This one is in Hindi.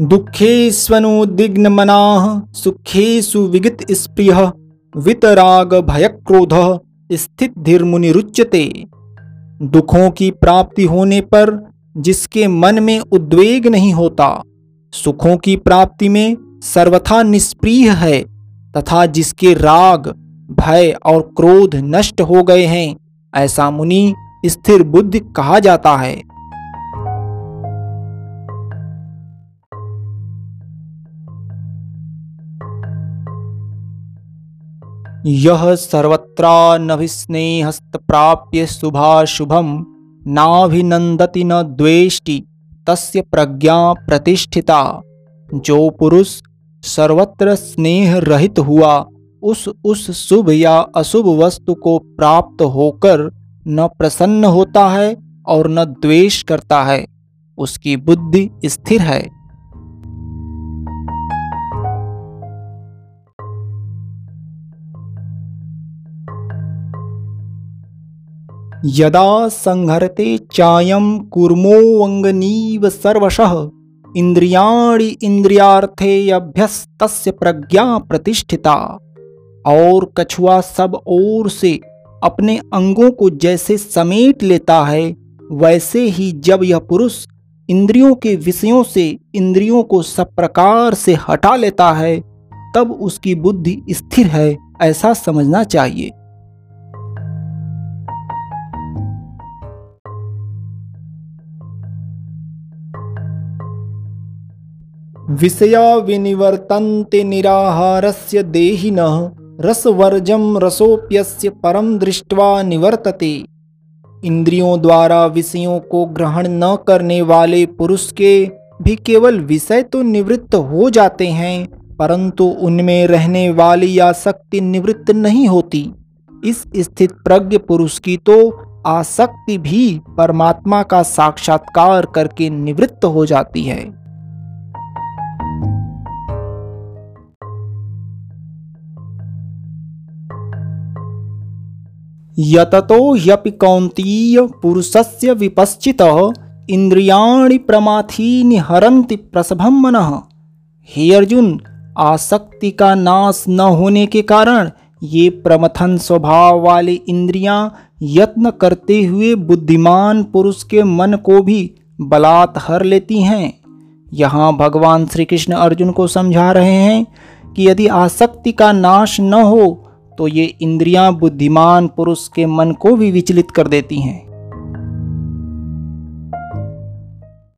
दुःखेष्वनुद्विग्नमनाः सुखेषु विगतस्पृहः वितरागभयक्रोधः स्थितिर्मुनिरुच्यते। दुखों की प्राप्ति होने पर जिसके मन में उद्वेग नहीं होता, सुखों की प्राप्ति में सर्वथा निष्प्रिय है, तथा जिसके राग, भय और क्रोध नष्ट हो गए हैं, ऐसा मुनि स्थिर बुद्धि कहा जाता है। यह सर्वत्र प्राप्य शुभाशुभम नाभिनंदति न द्वेष्टि, तस्य प्रज्ञा प्रतिष्ठिता। जो पुरुष सर्वत्र स्नेह रहित हुआ, उस उस शुभ या अशुभ वस्तु को प्राप्त होकर न प्रसन्न होता है और न द्वेष करता है। उसकी बुद्धि स्थिर है। यदा संहरते चायं कुर्मोऽङ्गनीव सर्वशः इंद्रियाणि इंद्रियार्थे अभ्यस्तस्य प्रज्ञा प्रतिष्ठिता। और कछुआ सब ओर से अपने अंगों को जैसे समेट लेता है, वैसे ही जब यह पुरुष इंद्रियों के विषयों से इंद्रियों को सब प्रकार से हटा लेता है, तब उसकी बुद्धि स्थिर है, ऐसा समझना चाहिए। विषया विनिवर्तन्ते निराहारस्य देहिनः रसवर्जम रसोप्यस्य परम दृष्ट्वा निवर्तते। इंद्रियों द्वारा विषयों को ग्रहण न करने वाले पुरुष के भी केवल विषय तो निवृत्त हो जाते हैं, परंतु उनमें रहने वाली आसक्ति निवृत्त नहीं होती। इस स्थित प्रज्ञ पुरुष की तो आसक्ति भी परमात्मा का साक्षात्कार करके निवृत्त हो जाती है। यततो ह्यपि कौन्तीय पुरुषस्य विपश्चितः इंद्रियाणि प्रमाथीनि हरन्ति प्रसभम मन। हे अर्जुन आसक्ति का नाश न होने के कारण ये प्रमथन स्वभाव वाले इंद्रियाँ यत्न करते हुए बुद्धिमान पुरुष के मन को भी बलात् हर लेती हैं। यहाँ भगवान श्री कृष्ण अर्जुन को समझा रहे हैं कि यदि आसक्ति का नाश न हो तो ये इंद्रियाँ बुद्धिमान पुरुष के मन को भी विचलित कर देती हैं।